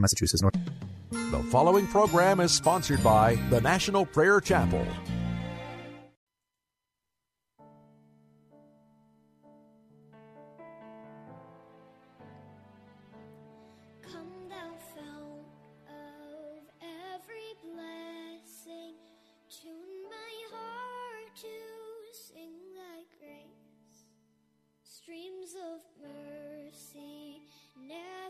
Massachusetts, North. The following program is sponsored by the National Prayer Chapel.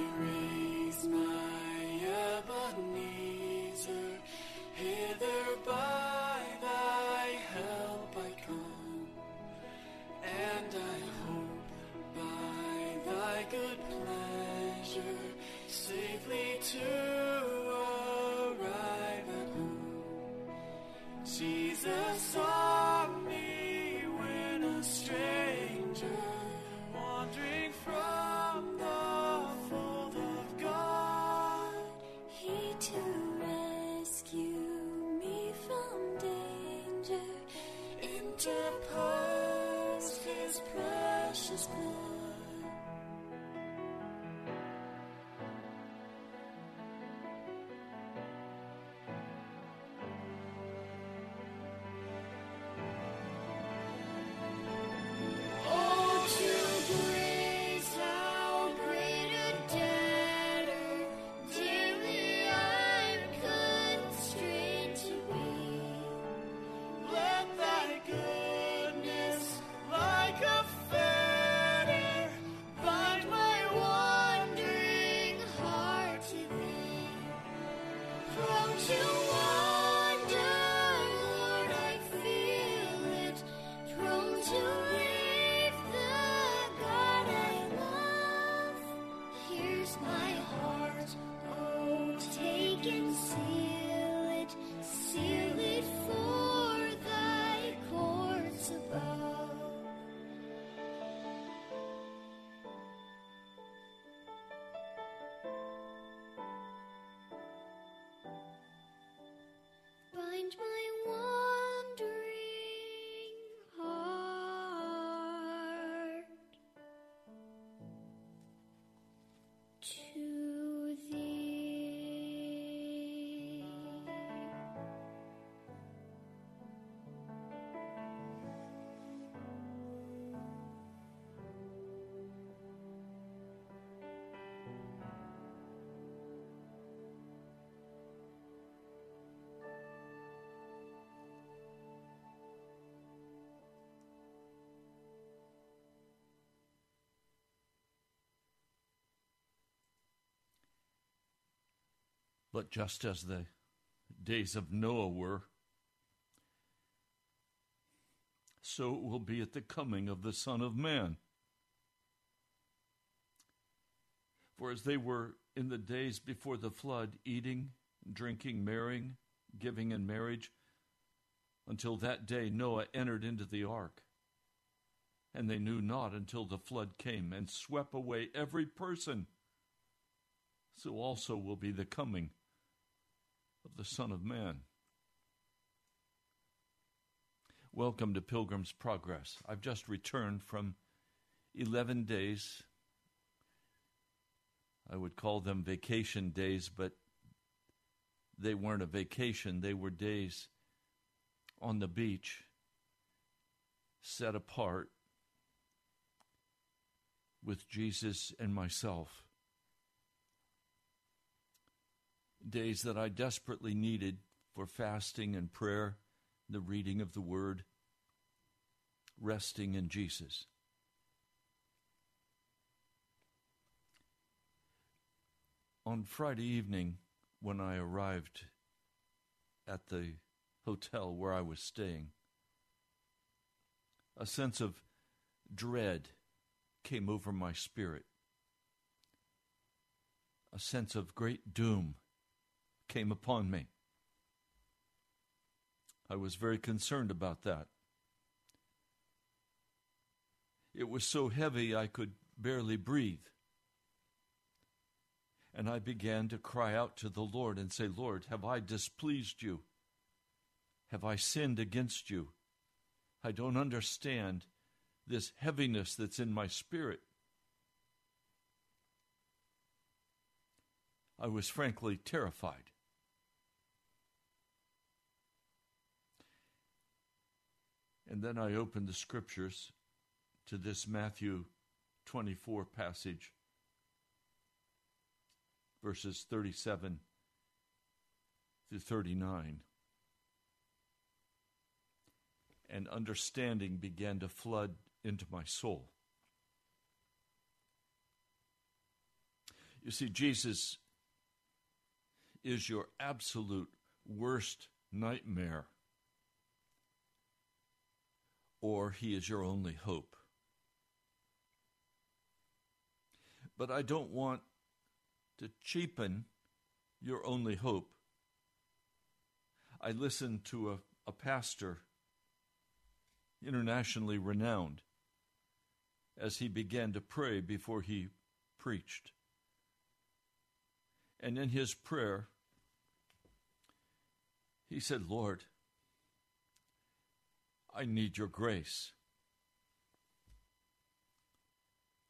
I But just as the days of Noah were, so it will be at the coming of the Son of Man. For as they were in the days before the flood, eating, drinking, marrying, giving in marriage, until that day Noah entered into the ark. And they knew not until the flood came and swept away every person. So also will be the coming of the Son of Man. Welcome to Pilgrim's Progress. I've just returned from 11 days. I would call them vacation days, but they weren't a vacation, they were days on the beach, set apart with Jesus and myself. Days that I desperately needed for fasting and prayer, the reading of the Word, resting in Jesus. On Friday evening, when I arrived at the hotel where I was staying, a sense of dread came over my spirit. A sense of great doom came upon me. I was very concerned about that. It was so heavy I could barely breathe. And I began to cry out to the Lord and say, Lord, have I displeased you? Have I sinned against you? I don't understand this heaviness that's in my spirit. I was frankly terrified. And then I opened the scriptures to this Matthew 24 passage, verses 37 through 39. And understanding began to flood into my soul. You see, Jesus is your absolute worst nightmare, or he is your only hope. But I don't want to cheapen your only hope. I listened to a, a pastor, internationally renowned, as he began to pray before he preached. And in his prayer, he said, Lord, I need your grace.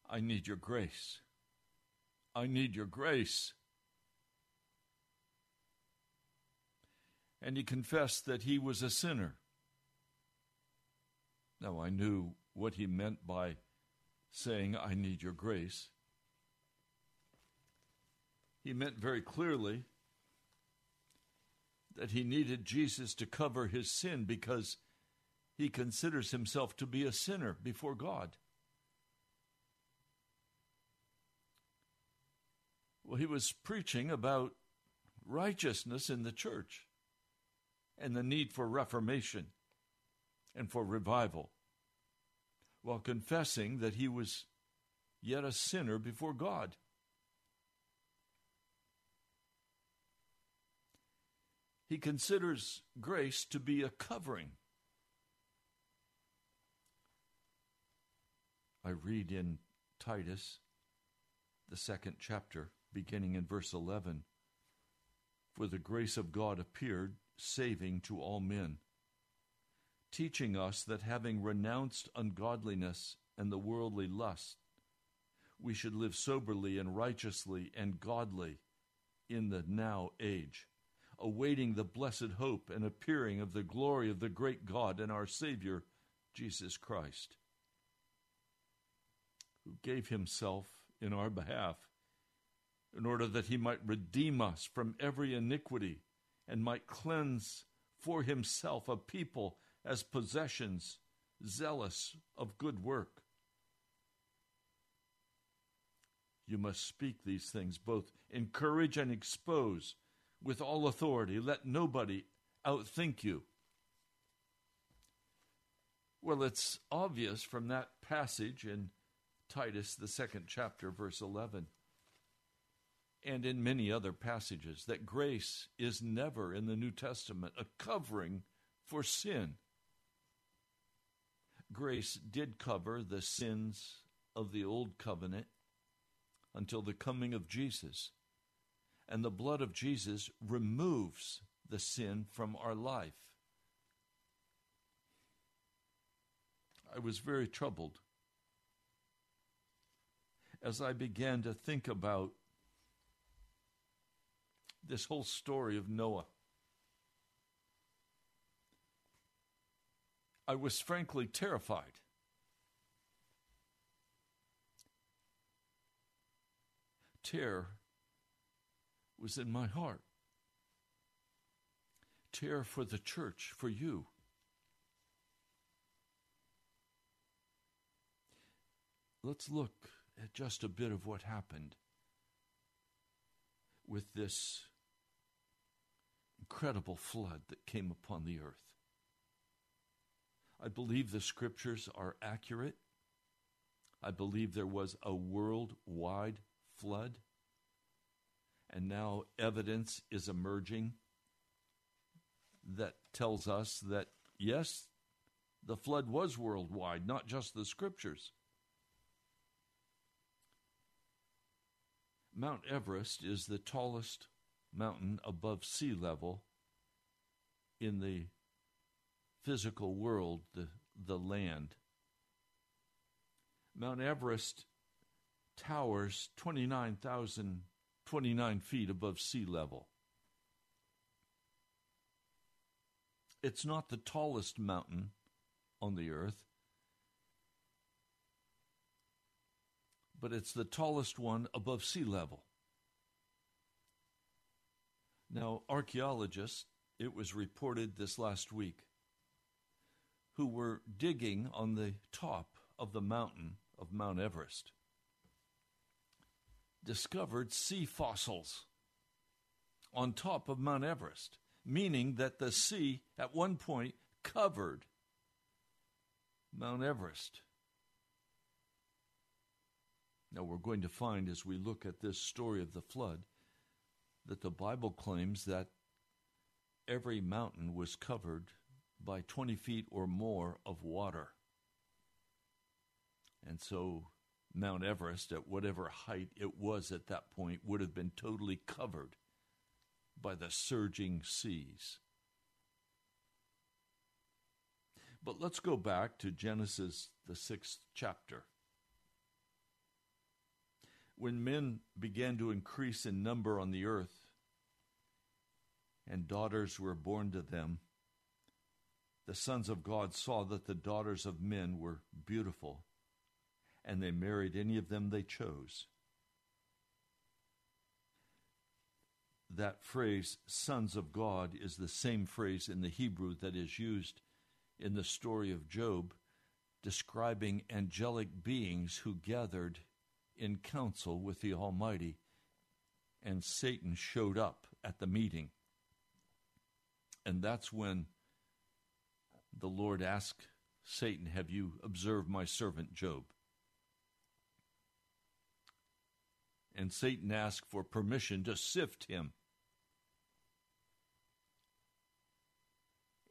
I need your grace. I need your grace. And he confessed that he was a sinner. Now, I knew what he meant by saying, I need your grace. He meant very clearly that he needed Jesus to cover his sin because he considers himself to be a sinner before God. Well, he was preaching about righteousness in the church and the need for reformation and for revival while confessing that he was yet a sinner before God. He considers grace to be a covering. I read in Titus, the second chapter, beginning in verse 11 For the grace of God appeared, saving to all men, teaching us that having renounced ungodliness and the worldly lust, we should live soberly and righteously and godly in the now age, awaiting the blessed hope and appearing of the glory of the great God and our Savior, Jesus Christ, who gave himself in our behalf in order that he might redeem us from every iniquity and might cleanse for himself a people as possessions, zealous of good work. You must speak these things, both encourage and expose with all authority. Let nobody outthink you. Well, it's obvious from that passage in Titus, the second chapter, verse 11, and in many other passages, that grace is never in the New Testament a covering for sin. Grace did cover the sins of the old covenant until the coming of Jesus. And the blood of Jesus removes the sin from our life. I was very troubled as I began to think about this whole story of Noah. I was frankly terrified. Terror was in my heart. Terror for the church, for you. Let's look at just a bit of what happened with this incredible flood that came upon the earth. I believe the scriptures are accurate. I believe there was a worldwide flood. And now evidence is emerging that tells us that, yes, the flood was worldwide, not just the scriptures. Mount Everest is the tallest mountain above sea level in the physical world, the, the land. Mount Everest towers 29,000, 29 feet above sea level. It's not the tallest mountain on the earth, but it's the tallest one above sea level. Now, archaeologists, it was reported this last week, who were digging on the top of the mountain of Mount Everest discovered sea fossils on top of Mount Everest, meaning that the sea at one point covered Mount Everest. Now, we're going to find as we look at this story of the flood that the Bible claims that every mountain was covered by 20 feet or more of water. And so Mount Everest, at whatever height it was at that point, would have been totally covered by the surging seas. But let's go back to Genesis, the sixth chapter. When men began to increase in number on the earth, and daughters were born to them, the sons of God saw that the daughters of men were beautiful, and they married any of them they chose. That phrase, sons of God, is the same phrase in the Hebrew that is used in the story of Job, describing angelic beings who gathered in council with the Almighty, and Satan showed up at the meeting. And that's when the Lord asked Satan, Have you observed my servant Job? And Satan asked for permission to sift him.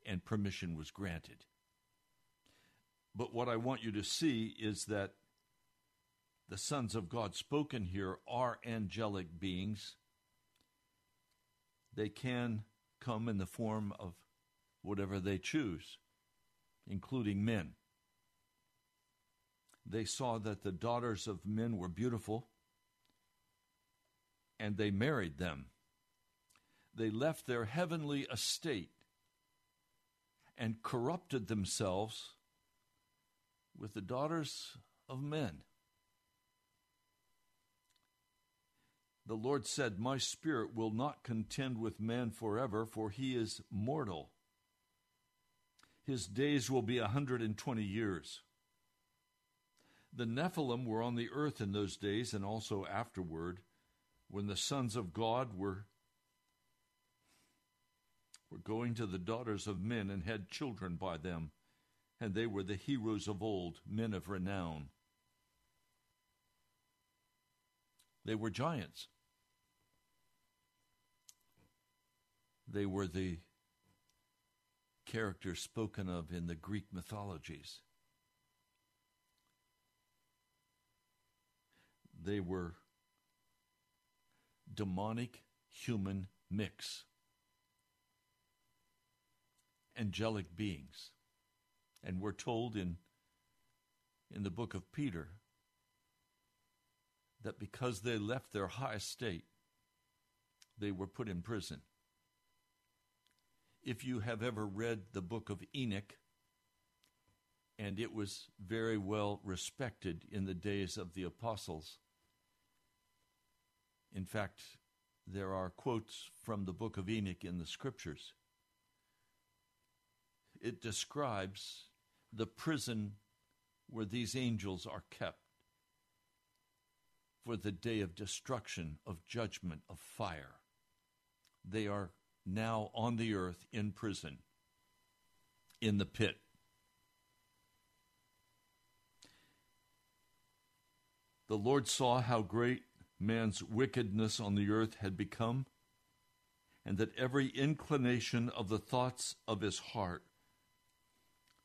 And permission was granted. But what I want you to see is that the sons of God spoken here are angelic beings. They can come in the form of whatever they choose including men. They saw that the daughters of men were beautiful, and they married them. They left their heavenly estate and corrupted themselves with the daughters of men. The Lord said, My spirit will not contend with man forever, for he is mortal his days will be a 120 years. The Nephilim were on the earth in those days and also afterward when the sons of God were, were going to the daughters of men and had children by them, and they were the heroes of old, men of renown. They were giants. They were the characters spoken of in the Greek mythologies. They were demonic human mix, angelic beings. And we're told in, in the book of Peter that because they left their high estate, they were put in prison. If you have ever read the book of Enoch, and it was very well respected in the days of the apostles. In fact, there are quotes from the book of Enoch in the scriptures. It describes the prison where these angels are kept for the day of destruction, of judgment, of fire. They are now on the earth in prison, in the pit. The Lord saw how great man's wickedness on the earth had become, and that every inclination of the thoughts of his heart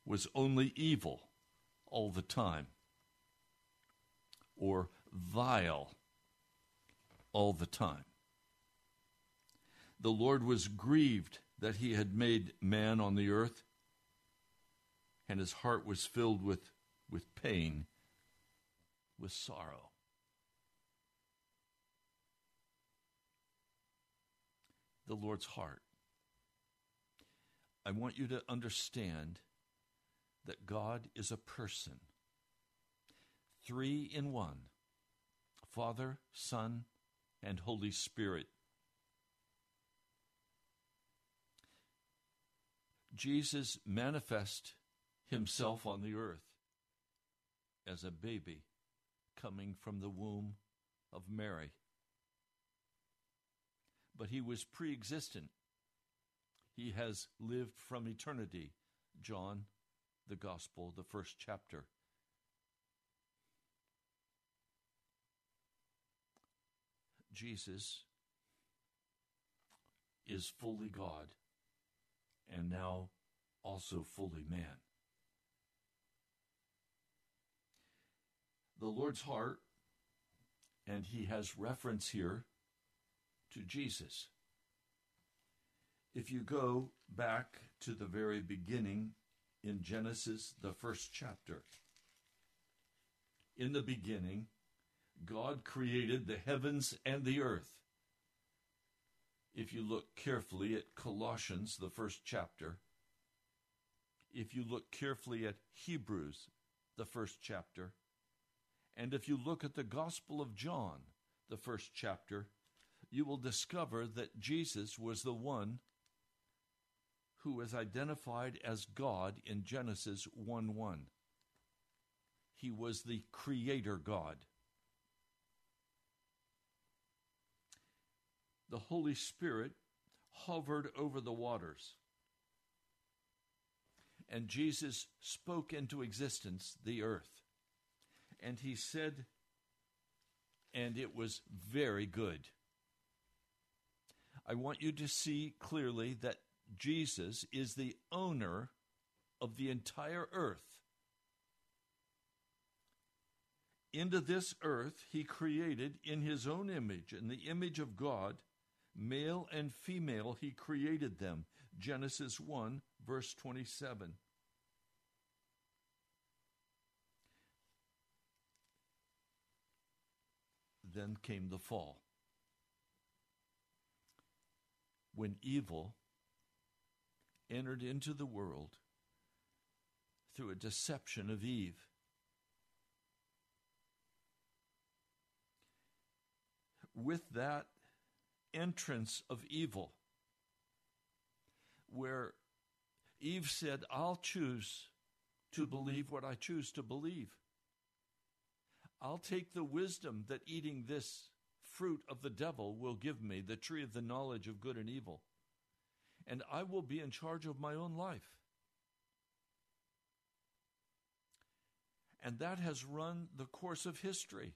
was only evil all the time, or vile all the time. The Lord was grieved that he had made man on the earth, and his heart was filled with, with pain, with sorrow. The Lord's heart. I want you to understand that God is a person, three in one Father, Son, and Holy Spirit. Jesus manifest himself on the earth as a baby coming from the womb of Mary. But he was pre existent. He has lived from eternity. John, the Gospel, the first chapter. Jesus is fully God and now also fully man. The Lord's heart, and he has reference here to Jesus. If you go back to the very beginning in Genesis, the first chapter, in the beginning, God created the heavens and the earth. If you look carefully at Colossians, the first chapter, if you look carefully at Hebrews, the first chapter, and if you look at the Gospel of John, the first chapter, you will discover that Jesus was the one who was identified as God in Genesis 1 1. He was the Creator God. The Holy Spirit hovered over the waters. And Jesus spoke into existence the earth. And he said, and it was very good. I want you to see clearly that Jesus is the owner of the entire earth. Into this earth, he created in his own image, in the image of God, male and female, he created them. Genesis 1, verse 27. Then came the fall. When evil entered into the world through a deception of Eve. With that entrance of evil, where Eve said, I'll choose to believe what I choose to believe. I'll take the wisdom that eating this fruit of the devil will give me, the tree of the knowledge of good and evil and I will be in charge of my own life. And that has run the course of history.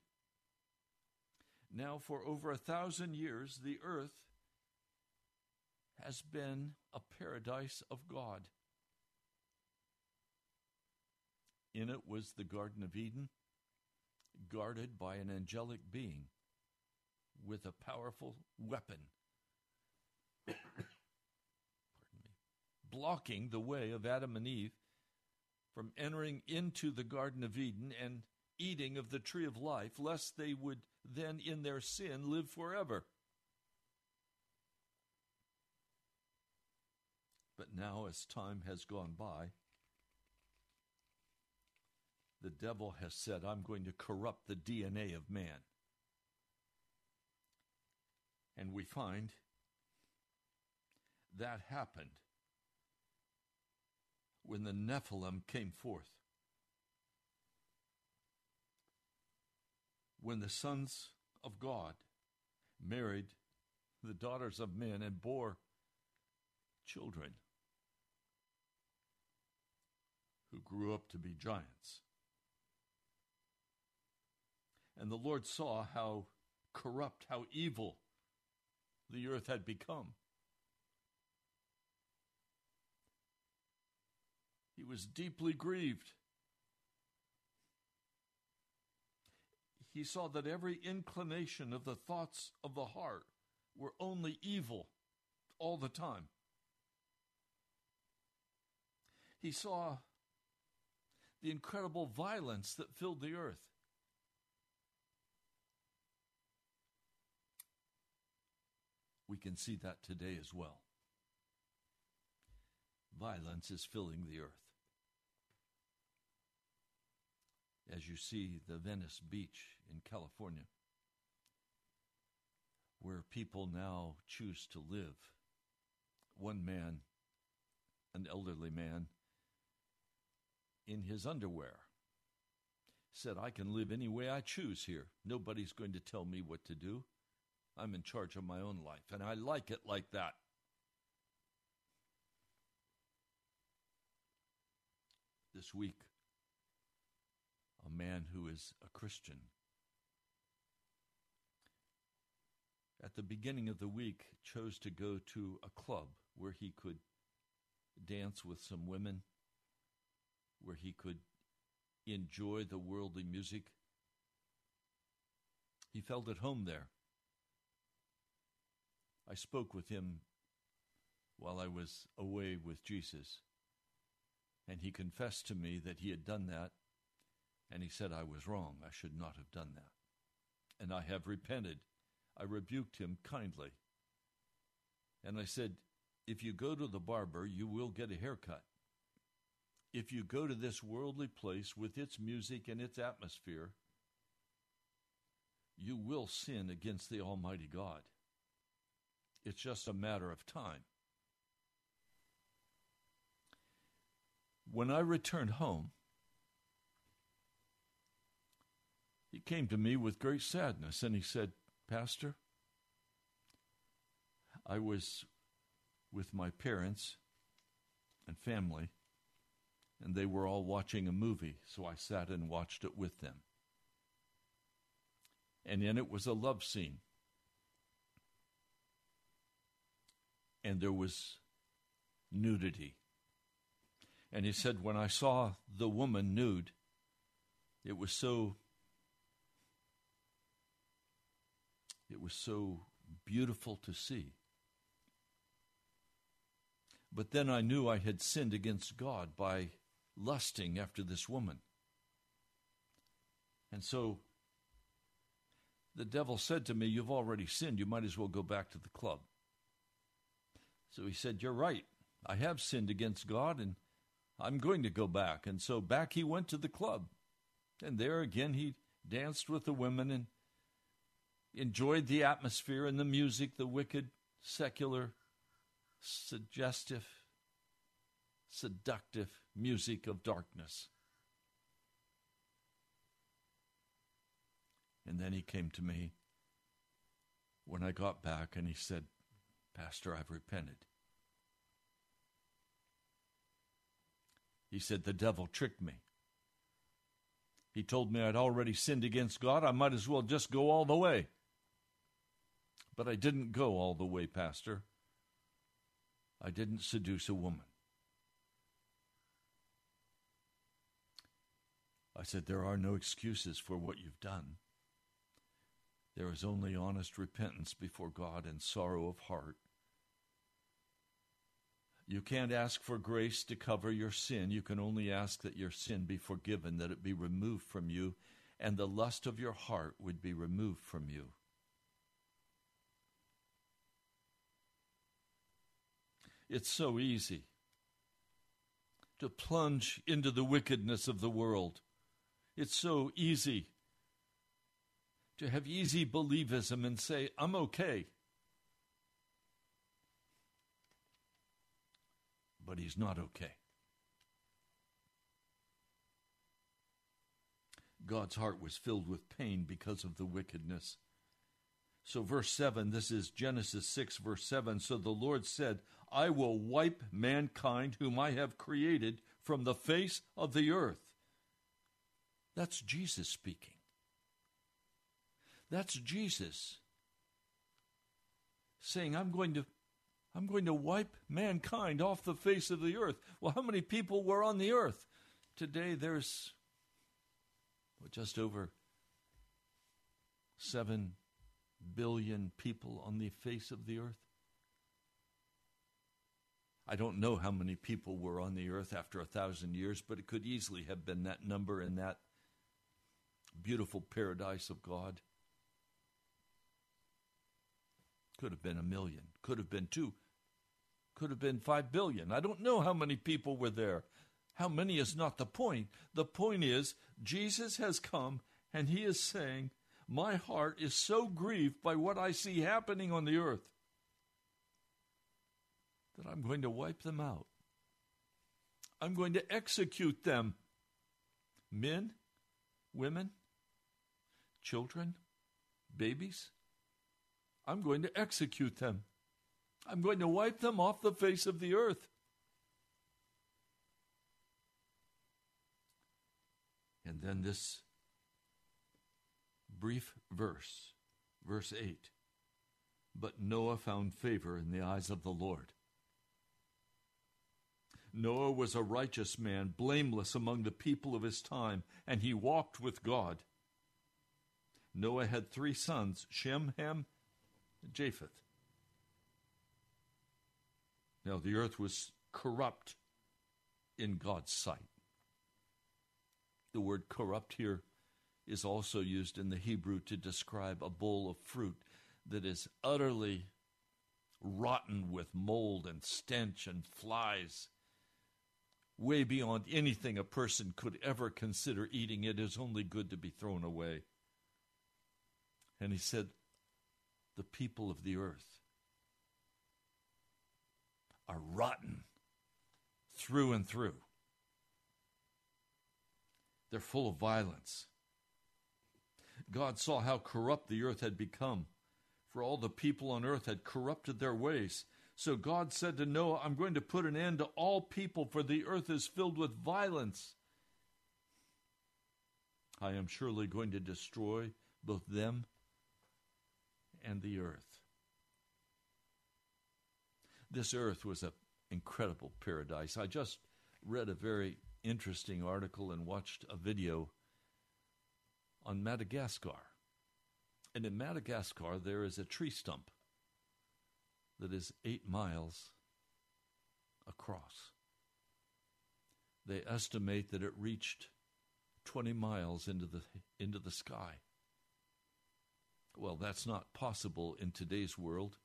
Now, for over a thousand years, the earth has been a paradise of God. In it was the Garden of Eden, guarded by an angelic being with a powerful weapon. blocking the way of Adam and Eve from entering into the Garden of Eden and eating of the tree of life, lest they would then in their sin live forever. But now, as time has gone by, the devil has said, I'm going to corrupt the DNA of man. And we find that happened when the Nephilim came forth. When the sons of God married the daughters of men and bore children who grew up to be giants. And the Lord saw how corrupt, how evil the earth had become. He was deeply grieved. He saw that every inclination of the thoughts of the heart were only evil all the time. He saw the incredible violence that filled the earth. We can see that today as well. Violence is filling the earth. As you see the Venice Beach in California, where people now choose to live. One man, an elderly man, in his underwear, said, I can live any way I choose here. Nobody's going to tell me what to do. I'm in charge of my own life, and I like it like that. This week, a man who is a Christian at the beginning of the week chose to go to a club where he could dance with some women, where he could enjoy the worldly music. He felt at home there. I spoke with him while I was away with Jesus, and he confessed to me that he had done that, and he said I was wrong. I should not have done that. And I have repented. I rebuked him kindly. And I said, If you go to the barber, you will get a haircut. If you go to this worldly place with its music and its atmosphere, you will sin against the Almighty God. It's just a matter of time. When I returned home, he came to me with great sadness and he said, Pastor, I was with my parents and family, and they were all watching a movie, so I sat and watched it with them. And in it was a love scene. And there was nudity. And he said, When I saw the woman nude, it was so It was so beautiful to see. But then I knew I had sinned against God by lusting after this woman. And so the devil said to me, You've already sinned. You might as well go back to the club. So he said, You're right. I have sinned against God and I'm going to go back. And so back he went to the club. And there again he danced with the women and enjoyed the atmosphere and the music, the wicked, secular, suggestive, seductive music of darkness. And then he came to me when I got back and he said, Pastor, I've repented. He said, The devil tricked me. He told me I'd already sinned against God. I might as well just go all the way. But I didn't go all the way, Pastor. I didn't seduce a woman. I said, There are no excuses for what you've done. There is only honest repentance before God and sorrow of heart. You can't ask for grace to cover your sin. You can only ask that your sin be forgiven, that it be removed from you, and the lust of your heart would be removed from you. It's so easy to plunge into the wickedness of the world. It's so easy to have easy believism and say, I'm okay. But he's not okay. God's heart was filled with pain because of the wickedness. So, verse 7, this is Genesis 6, verse 7. So the Lord said, I will wipe mankind whom I have created from the face of the earth. That's Jesus speaking. That's Jesus saying, I'm going to I'm going to wipe mankind off the face of the earth. Well, how many people were on the earth? Today there's just over 7 billion people on the face of the earth. I don't know how many people were on the earth after a thousand years, but it could easily have been that number in that beautiful paradise of God. Could have been a million, could have been two, could have been five billion. I don't know how many people were there. How many is not the point. The point is, Jesus has come and he is saying, My heart is so grieved by what I see happening on the earth that I'm going to wipe them out. I'm going to execute them. Men, women, children, babies. I'm going to execute them. I'm going to wipe them off the face of the earth. And then this brief verse, verse 8. But Noah found favor in the eyes of the Lord. Noah was a righteous man, blameless among the people of his time, and he walked with God. Noah had three sons Shem, Ham, and Japheth. Now, the earth was corrupt in God's sight. The word corrupt here is also used in the Hebrew to describe a bowl of fruit that is utterly rotten with mold and stench and flies, way beyond anything a person could ever consider eating. It is only good to be thrown away. And he said, The people of the earth are rotten through and through. They're full of violence. God saw how corrupt the earth had become, for all the people on earth had corrupted their ways. So God said to Noah, I'm going to put an end to all people, for the earth is filled with violence. I am surely going to destroy both them and the earth. This earth was an incredible paradise. I just read a very interesting article and watched a video on Madagascar. And in Madagascar, there is a tree stump that is eight miles across. They estimate that it reached 20 miles into the, into the sky. Well, that's not possible in today's world.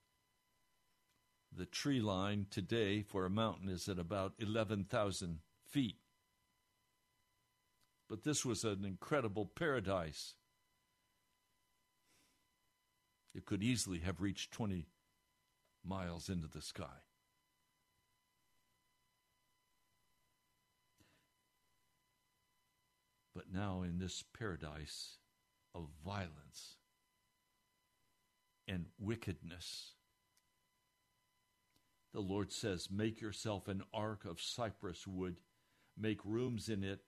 The tree line today for a mountain is at about 11,000 feet. But this was an incredible paradise. It could easily have reached 20 miles into the sky. But now, in this paradise of violence and wickedness, the Lord says, Make yourself an ark of cypress wood, make rooms in it,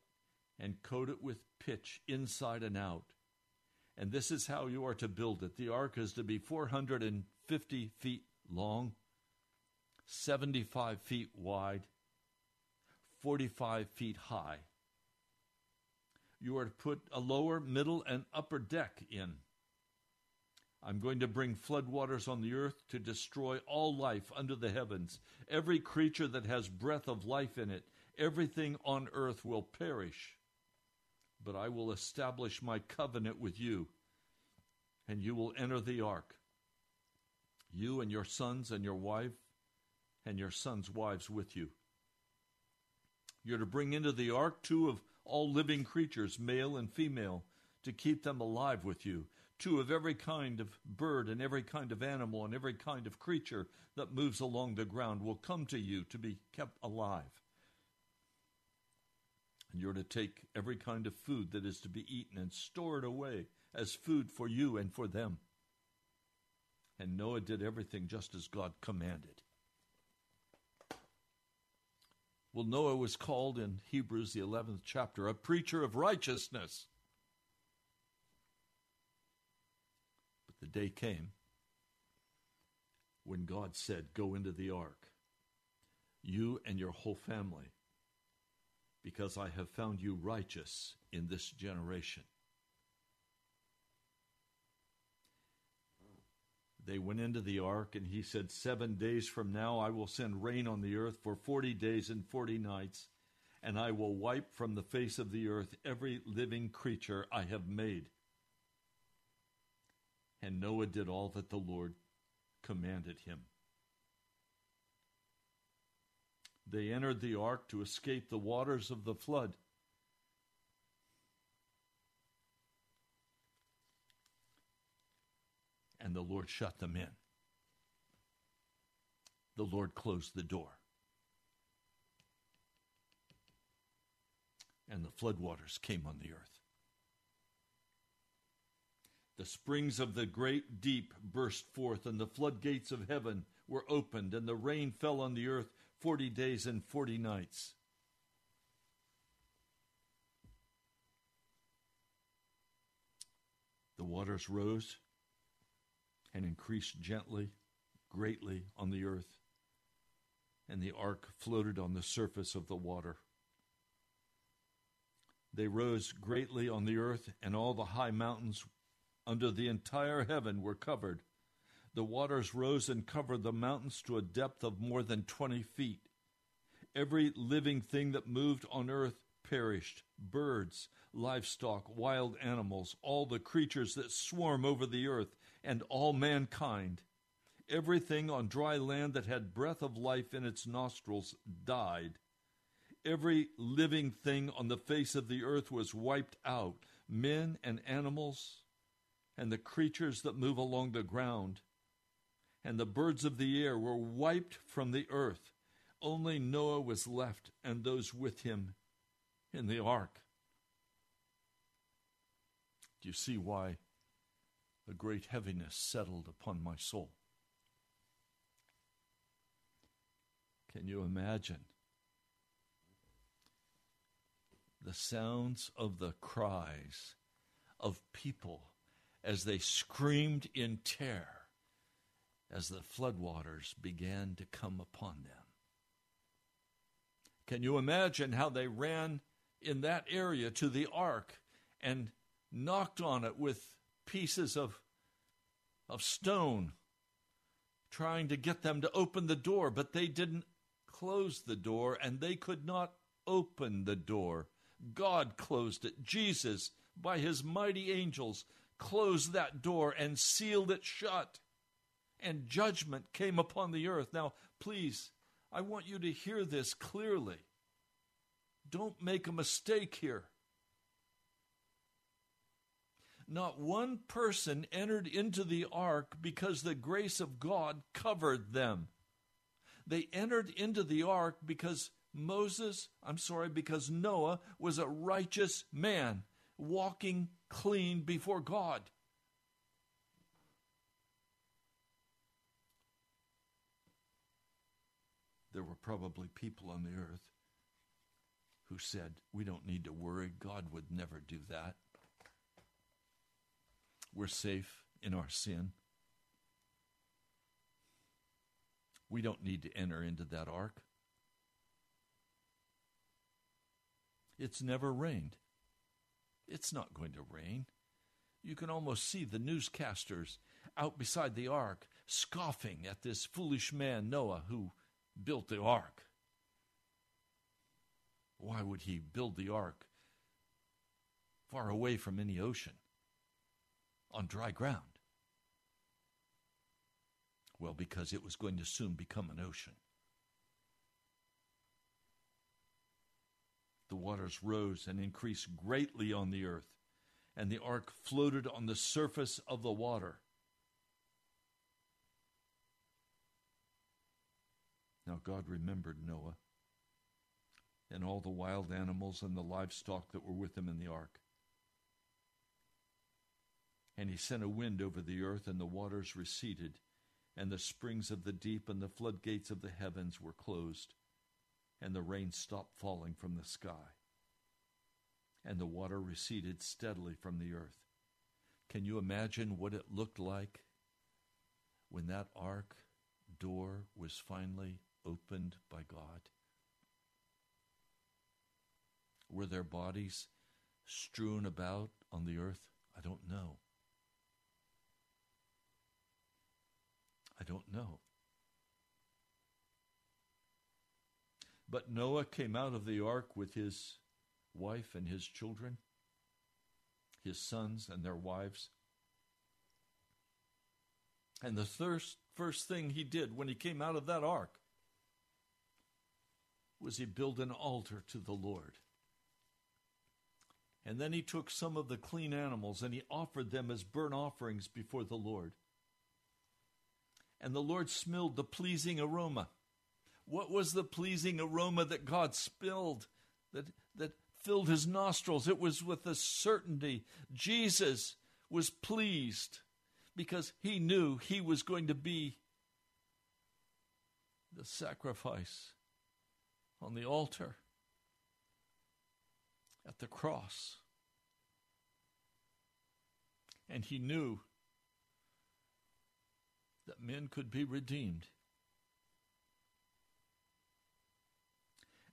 and coat it with pitch inside and out. And this is how you are to build it. The ark is to be 450 feet long, 75 feet wide, 45 feet high. You are to put a lower, middle, and upper deck in. I'm going to bring floodwaters on the earth to destroy all life under the heavens. Every creature that has breath of life in it, everything on earth will perish. But I will establish my covenant with you, and you will enter the ark. You and your sons and your wife, and your sons' wives with you. You're to bring into the ark two of all living creatures, male and female, to keep them alive with you. Two of every kind of bird and every kind of animal and every kind of creature that moves along the ground will come to you to be kept alive. And you're to take every kind of food that is to be eaten and store it away as food for you and for them. And Noah did everything just as God commanded. Well, Noah was called in Hebrews, the 11th chapter, a preacher of righteousness. But the day came when God said, Go into the ark, you and your whole family, because I have found you righteous in this generation. They went into the ark, and he said, Seven days from now I will send rain on the earth for forty days and forty nights, and I will wipe from the face of the earth every living creature I have made. And Noah did all that the Lord commanded him. They entered the ark to escape the waters of the flood. And the Lord shut them in. The Lord closed the door. And the floodwaters came on the earth. The springs of the great deep burst forth, and the floodgates of heaven were opened, and the rain fell on the earth forty days and forty nights. The waters rose and increased gently, greatly on the earth, and the ark floated on the surface of the water. They rose greatly on the earth, and all the high mountains under the entire heaven were covered. The waters rose and covered the mountains to a depth of more than twenty feet. Every living thing that moved on earth perished birds, livestock, wild animals, all the creatures that swarm over the earth, and all mankind. Everything on dry land that had breath of life in its nostrils died. Every living thing on the face of the earth was wiped out men and animals, and the creatures that move along the ground. And the birds of the air were wiped from the earth. Only Noah was left, and those with him in the ark. Do you see why a great heaviness settled upon my soul? Can you imagine the sounds of the cries of people as they screamed in terror as the floodwaters began to come upon them? Can you imagine how they ran in that area to the ark and knocked on it with pieces of, of stone, trying to get them to open the door, but they didn't close the door and they could not open the door. God closed it. Jesus, by his mighty angels, closed that door and sealed it shut. And judgment came upon the earth. Now, please, I want you to hear this clearly. Don't make a mistake here. Not one person entered into the ark because the grace of God covered them. They entered into the ark because Moses, I'm sorry, because Noah was a righteous man, walking clean before God. There were probably people on the earth who said, We don't need to worry. God would never do that. We're safe in our sin. We don't need to enter into that ark. It's never rained. It's not going to rain. You can almost see the newscasters out beside the ark scoffing at this foolish man, Noah, who built the ark. Why would he build the ark far away from any ocean on dry ground? Well, because it was going to soon become an ocean. the waters rose and increased greatly on the earth, and the ark floated on the surface of the water. Now God remembered Noah and all the wild animals and the livestock that were with him in the ark. And he sent a wind over the earth, and the waters receded, and the springs of the deep and the floodgates of the heavens were closed, and the rain stopped falling from the sky, and the water receded steadily from the earth. Can you imagine what it looked like when that ark door was finally opened by God? Were their bodies strewn about on the earth? I don't know. I don't know. But Noah came out of the ark with his wife and his children, his sons and their wives. And the first, first thing he did when he came out of that ark was he built an altar to the Lord. And then he took some of the clean animals and he offered them as burnt offerings before the Lord. And the Lord smelled the pleasing aroma. What was the pleasing aroma that God spilled, that, that filled his nostrils? It was with a certainty. Jesus was pleased because he knew he was going to be the sacrifice on the altar at the cross. And he knew that men could be redeemed.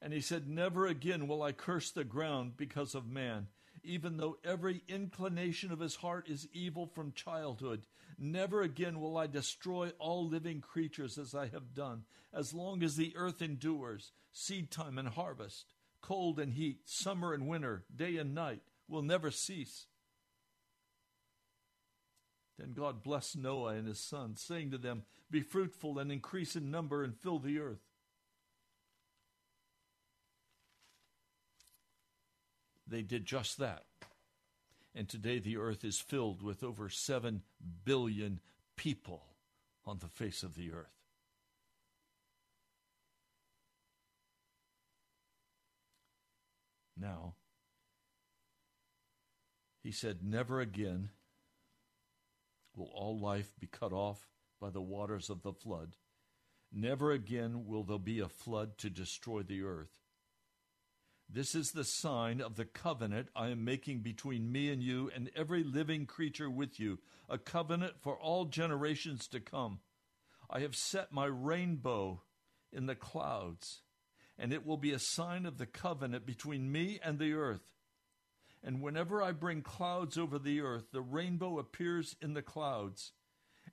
And he said, Never again will I curse the ground because of man, even though every inclination of his heart is evil from childhood. Never again will I destroy all living creatures as I have done, as long as the earth endures, seed time and harvest cold and heat, summer and winter, day and night will never cease. Then God blessed Noah and his sons, saying to them, Be fruitful and increase in number and fill the earth. They did just that. And today the earth is filled with over 7 billion people on the face of the earth. now. He said, Never again will all life be cut off by the waters of the flood. Never again will there be a flood to destroy the earth. This is the sign of the covenant I am making between me and you and every living creature with you, a covenant for all generations to come. I have set my rainbow in the clouds and it will be a sign of the covenant between me and the earth. And whenever I bring clouds over the earth, the rainbow appears in the clouds.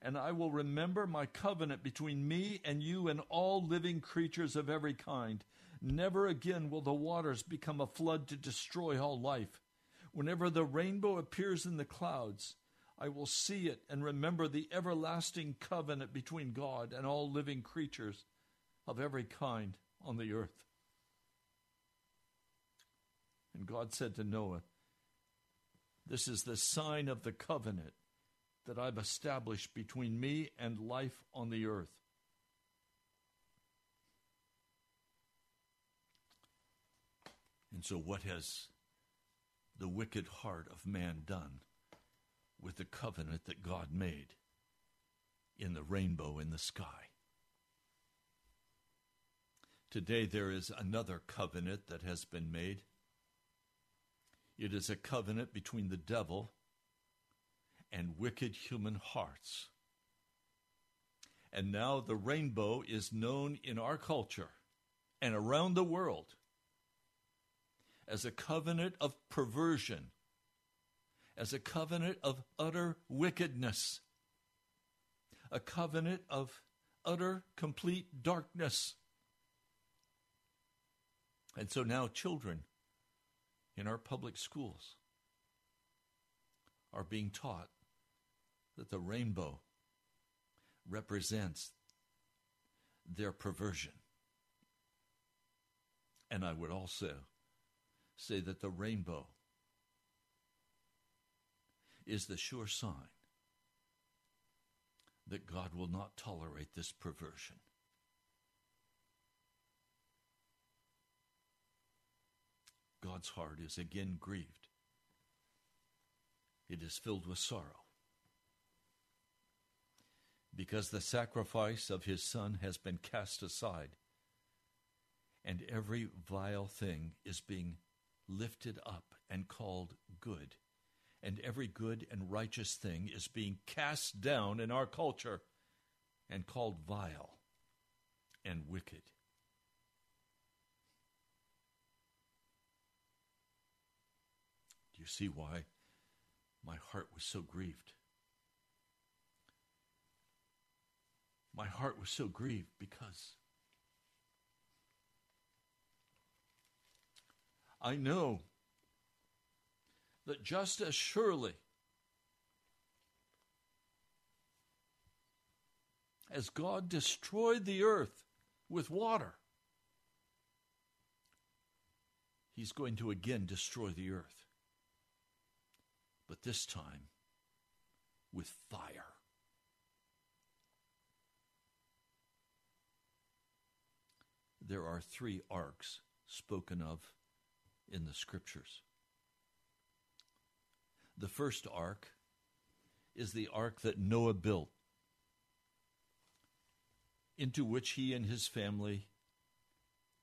And I will remember my covenant between me and you and all living creatures of every kind. Never again will the waters become a flood to destroy all life. Whenever the rainbow appears in the clouds, I will see it and remember the everlasting covenant between God and all living creatures of every kind on the earth. And God said to Noah, This is the sign of the covenant that I've established between me and life on the earth. And so, what has the wicked heart of man done with the covenant that God made in the rainbow in the sky? Today, there is another covenant that has been made. It is a covenant between the devil and wicked human hearts. And now the rainbow is known in our culture and around the world as a covenant of perversion, as a covenant of utter wickedness, a covenant of utter complete darkness. And so now children in our public schools are being taught that the rainbow represents their perversion. And I would also say that the rainbow is the sure sign that God will not tolerate this perversion. God's heart is again grieved. It is filled with sorrow because the sacrifice of his Son has been cast aside, and every vile thing is being lifted up and called good, and every good and righteous thing is being cast down in our culture and called vile and wicked. Do you see why my heart was so grieved? My heart was so grieved because I know that just as surely as God destroyed the earth with water, He's going to again destroy the earth. But this time with fire. There are three arks spoken of in the scriptures. The first ark is the ark that Noah built, into which he and his family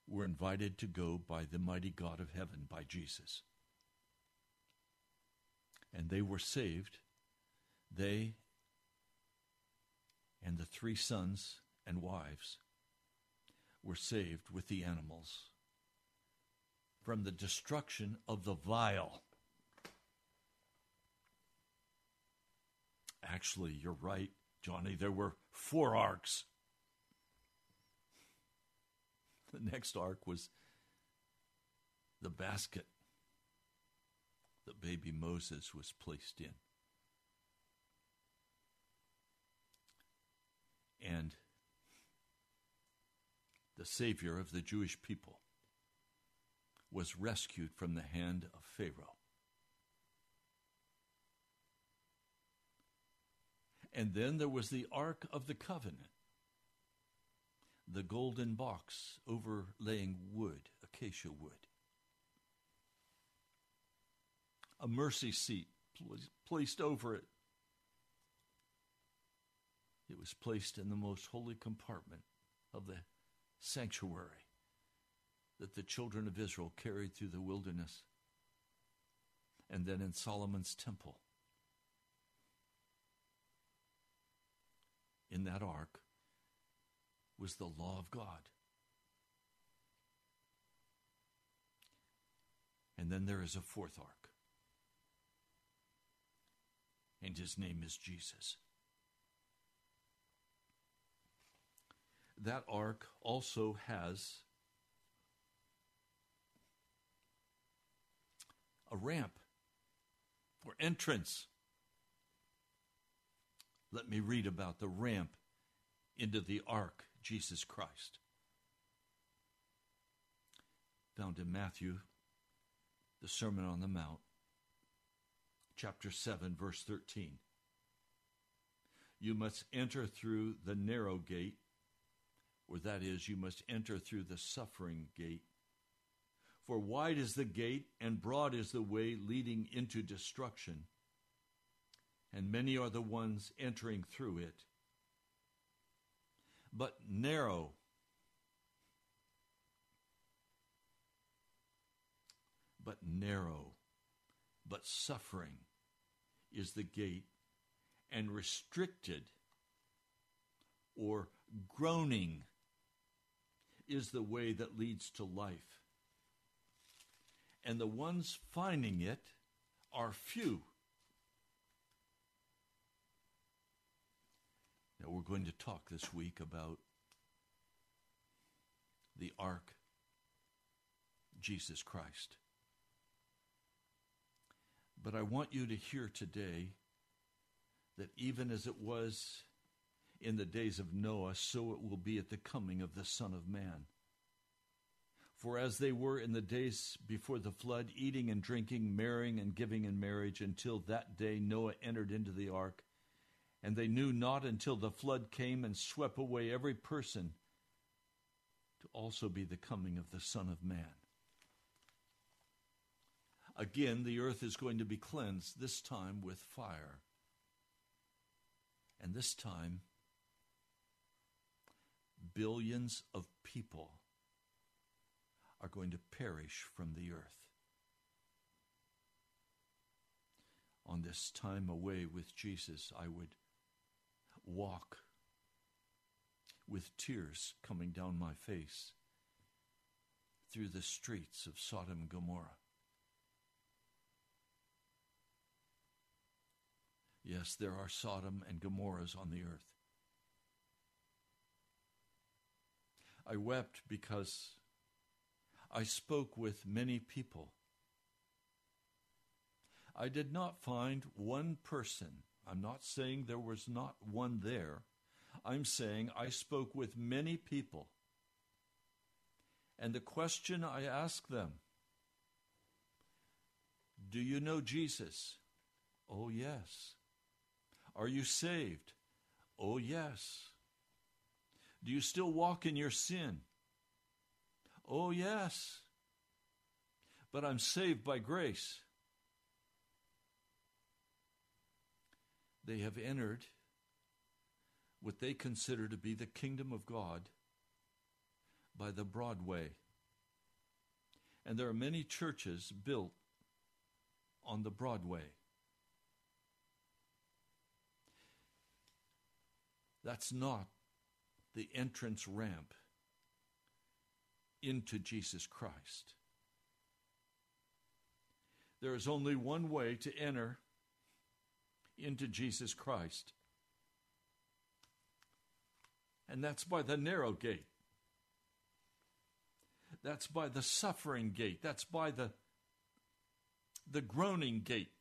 were invited to go by the mighty God of heaven, by Jesus. And they were saved, they and the three sons and wives were saved with the animals from the destruction of the vile. Actually, you're right, Johnny. There were four arks. The next ark was the basket that baby Moses was placed in. And the Savior of the Jewish people was rescued from the hand of Pharaoh. And then there was the Ark of the Covenant, the golden box overlaying wood, acacia wood. A mercy seat placed over it. It was placed in the most holy compartment of the sanctuary that the children of Israel carried through the wilderness and then in Solomon's temple. In that ark was the law of God. And then there is a fourth ark. And his name is Jesus. That ark also has a ramp for entrance. Let me read about the ramp into the ark, Jesus Christ. Found in Matthew, the Sermon on the Mount, chapter 7, verse 13. You must enter through the narrow gate, or that is, you must enter through the suffering gate. For wide is the gate, and broad is the way leading into destruction, and many are the ones entering through it. But narrow but narrow, but suffering is the gate, and restricted or groaning is the way that leads to life. And the ones finding it are few. Now, we're going to talk this week about the ark, Jesus Christ. But I want you to hear today that even as it was in the days of Noah, so it will be at the coming of the Son of Man. For as they were in the days before the flood, eating and drinking, marrying and giving in marriage, until that day Noah entered into the ark, and they knew not until the flood came and swept away every person, to also be the coming of the Son of Man. Again, the earth is going to be cleansed, this time with fire. And this time, billions of people are going to perish from the earth. On this time away with Jesus, I would walk with tears coming down my face through the streets of Sodom and Gomorrah. Yes, there are Sodom and Gomorrahs on the earth. I wept because I spoke with many people. I did not find one person. I'm not saying there was not one there. I'm saying I spoke with many people. And the question I asked them Do you know Jesus? Oh, yes. Are you saved? Oh, yes. Do you still walk in your sin? Oh, yes. But I'm saved by grace. They have entered what they consider to be the kingdom of God by the broad way. And there are many churches built on the Broadway. That's not the entrance ramp into Jesus Christ. There is only one way to enter into Jesus Christ, and that's by the narrow gate. That's by the suffering gate. That's by the, the groaning gate.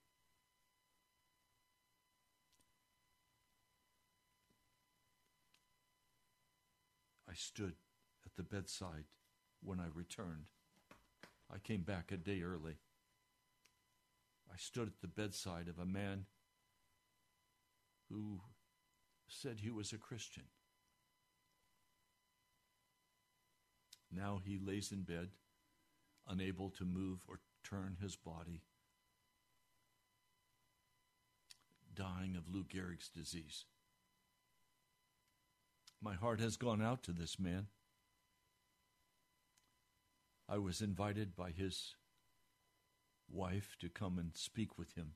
Stood at the bedside when I returned. I came back a day early. I stood at the bedside of a man who said he was a Christian. Now he lays in bed, unable to move or turn his body, dying of Lou Gehrig's disease. My heart has gone out to this man. I was invited by his wife to come and speak with him.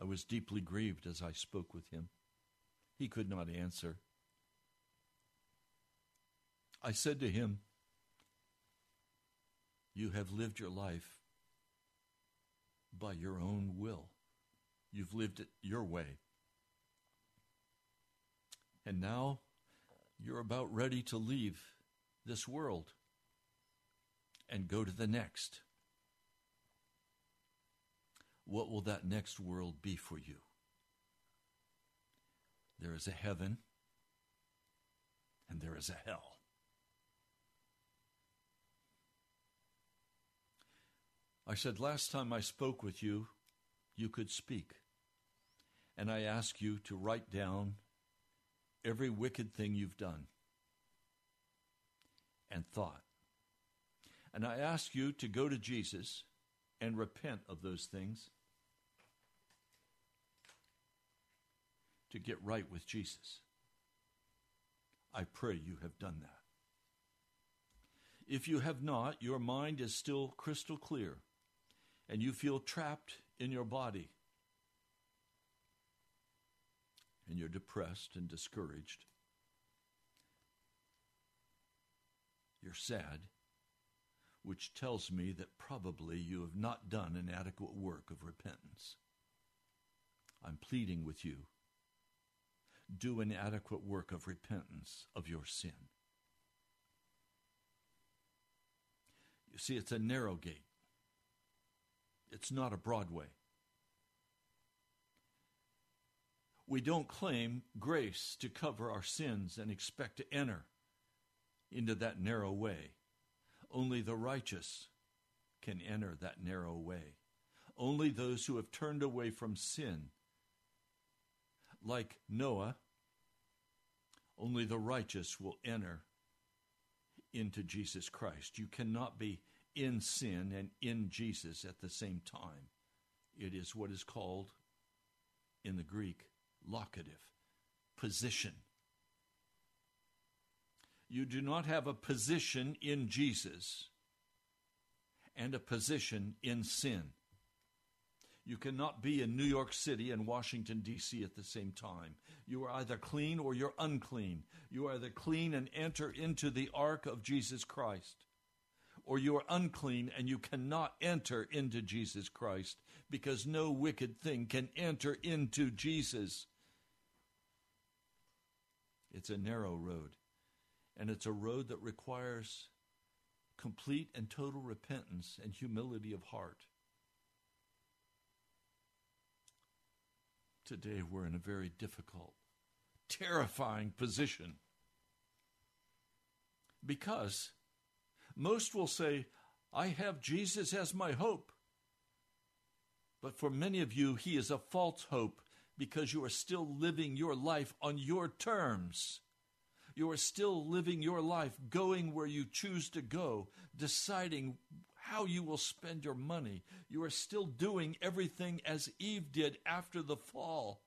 I was deeply grieved as I spoke with him. He could not answer. I said to him, You have lived your life by your own will. You've lived it your way. And now you're about ready to leave this world and go to the next. What will that next world be for you? There is a heaven and there is a hell. I said, last time I spoke with you, you could speak. And I ask you to write down every wicked thing you've done and thought. And I ask you to go to Jesus and repent of those things to get right with Jesus. I pray you have done that. If you have not, your mind is still crystal clear and you feel trapped in your body and you're depressed and discouraged. You're sad, which tells me that probably you have not done an adequate work of repentance. I'm pleading with you. Do an adequate work of repentance of your sin. You see, it's a narrow gate. It's not a Broadway. We don't claim grace to cover our sins and expect to enter into that narrow way. Only the righteous can enter that narrow way. Only those who have turned away from sin, like Noah, only the righteous will enter into Jesus Christ. You cannot be in sin and in Jesus at the same time. It is what is called in the Greek locative position. You do not have a position in Jesus and a position in sin. You cannot be in New York City and Washington, D.C. at the same time. You are either clean or you're unclean. You are either clean and enter into the ark of Jesus Christ, or you are unclean and you cannot enter into Jesus Christ because no wicked thing can enter into Jesus. It's a narrow road, and it's a road that requires complete and total repentance and humility of heart. Today, we're in a very difficult, terrifying position because most will say, I have Jesus as my hope. But for many of you, he is a false hope because you are still living your life on your terms. You are still living your life going where you choose to go, deciding how you will spend your money. You are still doing everything as Eve did after the fall.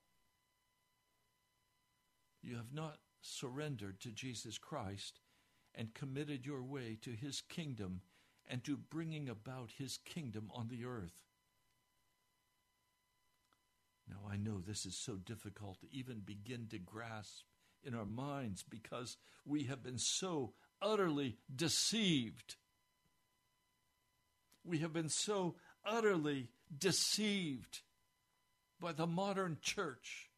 You have not surrendered to Jesus Christ and committed your way to his kingdom and to bringing about his kingdom on the earth. Now, I know this is so difficult to even begin to grasp in our minds because we have been so utterly deceived. We have been so utterly deceived by the modern church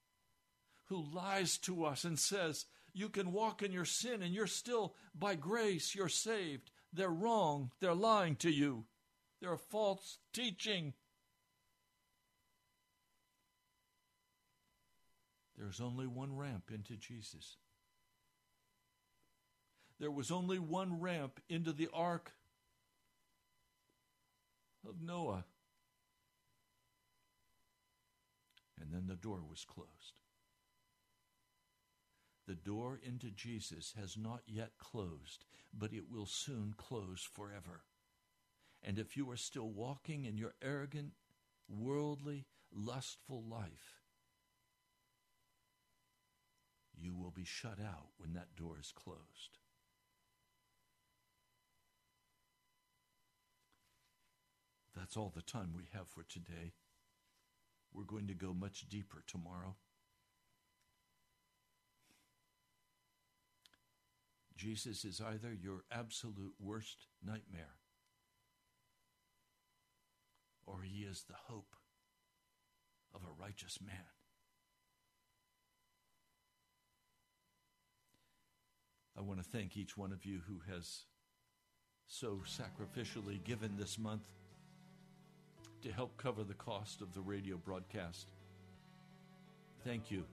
who lies to us and says, You can walk in your sin and you're still, by grace, you're saved. They're wrong. They're lying to you. They're false teaching. There's only one ramp into Jesus. There was only one ramp into the ark of Noah. And then the door was closed. The door into Jesus has not yet closed, but it will soon close forever. And if you are still walking in your arrogant, worldly, lustful life, you will be shut out when that door is closed. That's all the time we have for today. We're going to go much deeper tomorrow. Jesus is either your absolute worst nightmare or he is the hope of a righteous man. I want to thank each one of you who has so sacrificially given this month to help cover the cost of the radio broadcast. Thank you.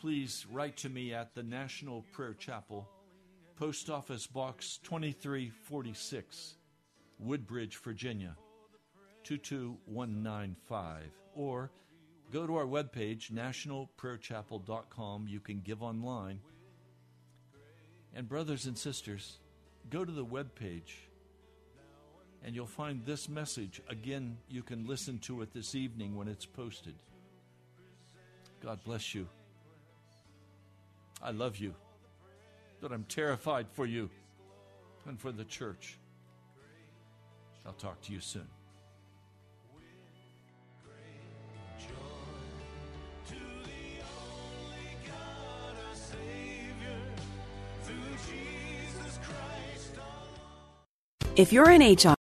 Please write to me at the National Prayer Chapel, Post Office Box 2346, Woodbridge, Virginia 22195, or go to our webpage, nationalprayerchapel.com. You can give online. And, brothers and sisters, go to the webpage and you'll find this message. Again, you can listen to it this evening when it's posted. God bless you. I love you, but I'm terrified for you and for the church. I'll talk to you soon. If you're in HR,